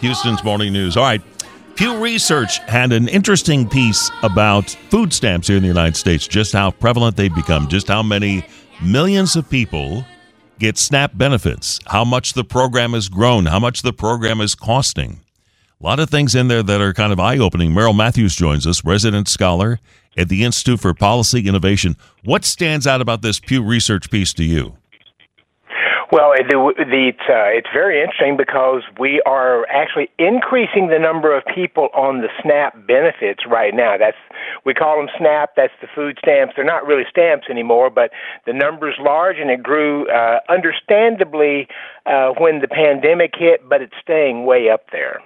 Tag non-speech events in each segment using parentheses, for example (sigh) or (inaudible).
Houston's Morning News. All right. Pew Research had an interesting piece about food stamps here in the United States, just how prevalent they've become, just how many millions of people get SNAP benefits, how much the program has grown, how much the program is costing. A lot of things in there that are kind of eye opening. Merrill Matthews joins us, resident scholar at the Institute for Policy Innovation. What stands out about this Pew Research piece to you? Well, the, the, it's, uh, it's very interesting because we are actually increasing the number of people on the SNAP benefits right now. That's we call them SNAP. That's the food stamps. They're not really stamps anymore, but the number's large and it grew uh, understandably uh, when the pandemic hit, but it's staying way up there.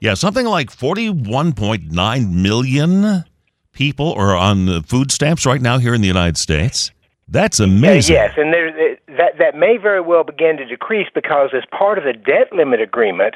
Yeah, something like 41.9 million people are on the food stamps right now here in the United States. That's amazing. Uh, yes, and there, that that may very well begin to decrease because, as part of the debt limit agreement,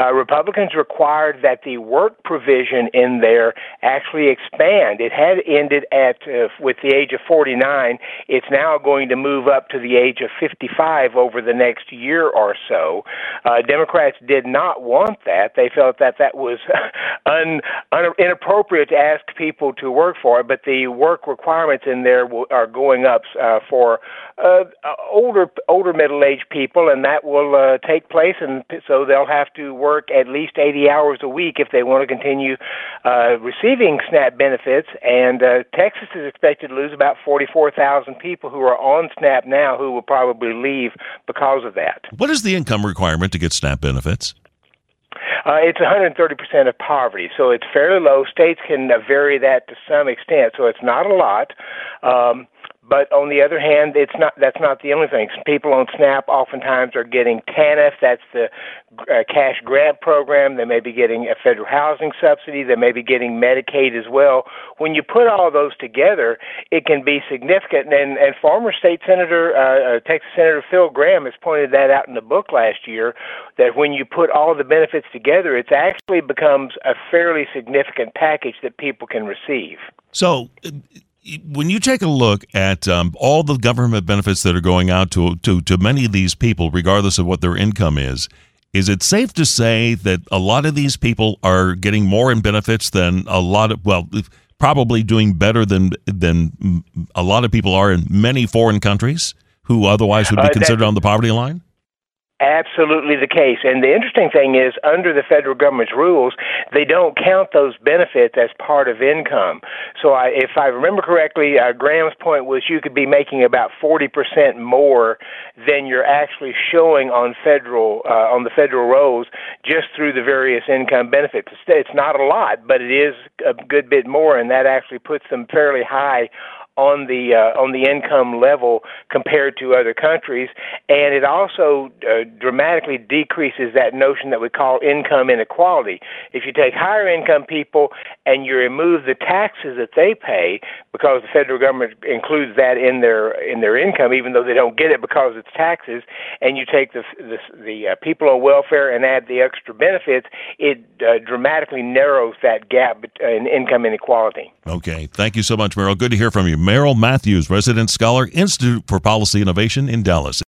uh, Republicans required that the work provision in there actually expand. It had ended at uh, with the age of 49. It's now going to move up to the age of 55 over the next year or so. Uh, Democrats did not want that. They felt that that was (laughs) un, un, inappropriate to ask people to work for it. But the work requirements in there will, are going up uh, for uh, older older middle aged people, and that will uh, take place, and so they'll have to work at least 80 hours a week if they want to continue uh, receiving SNAP benefits. And uh, Texas is expected to lose about 44,000 people who are on SNAP now, who will probably leave because of that. What is the income requirement to get SNAP benefits? Uh, it's 130% of poverty, so it's fairly low. States can uh, vary that to some extent, so it's not a lot. Um, but on the other hand, it's not. That's not the only thing. People on SNAP oftentimes are getting TANF. That's the uh, cash grant program. They may be getting a federal housing subsidy. They may be getting Medicaid as well. When you put all those together, it can be significant. And, and former state senator, uh, uh, Texas Senator Phil Gramm, has pointed that out in the book last year. That when you put all the benefits together, it actually becomes a fairly significant package that people can receive. So when you take a look at um, all the government benefits that are going out to, to to many of these people, regardless of what their income is, is it safe to say that a lot of these people are getting more in benefits than a lot of well, probably doing better than than a lot of people are in many foreign countries who otherwise would be uh, considered on the poverty line? Absolutely the case. And the interesting thing is, under the federal government's rules, they don't count those benefits as part of income. So, I, if I remember correctly, uh, Gramm's point was you could be making about 40% more than you're actually showing on federal uh, on the federal rolls just through the various income benefits. It's not a lot, but it is a good bit more, and that actually puts them fairly high on the uh, on the income level compared to other countries, and it also uh, dramatically decreases that notion that we call income inequality. If you take higher income people and you remove the taxes that they pay, because the federal government includes that in their in their income, even though they don't get it because it's taxes, and you take the the, the uh, people on welfare and add the extra benefits, it uh, dramatically narrows that gap in income inequality. Okay, thank you so much, Merrill. Good to hear from you. Merrill Matthews, resident scholar, Institute for Policy Innovation in Dallas.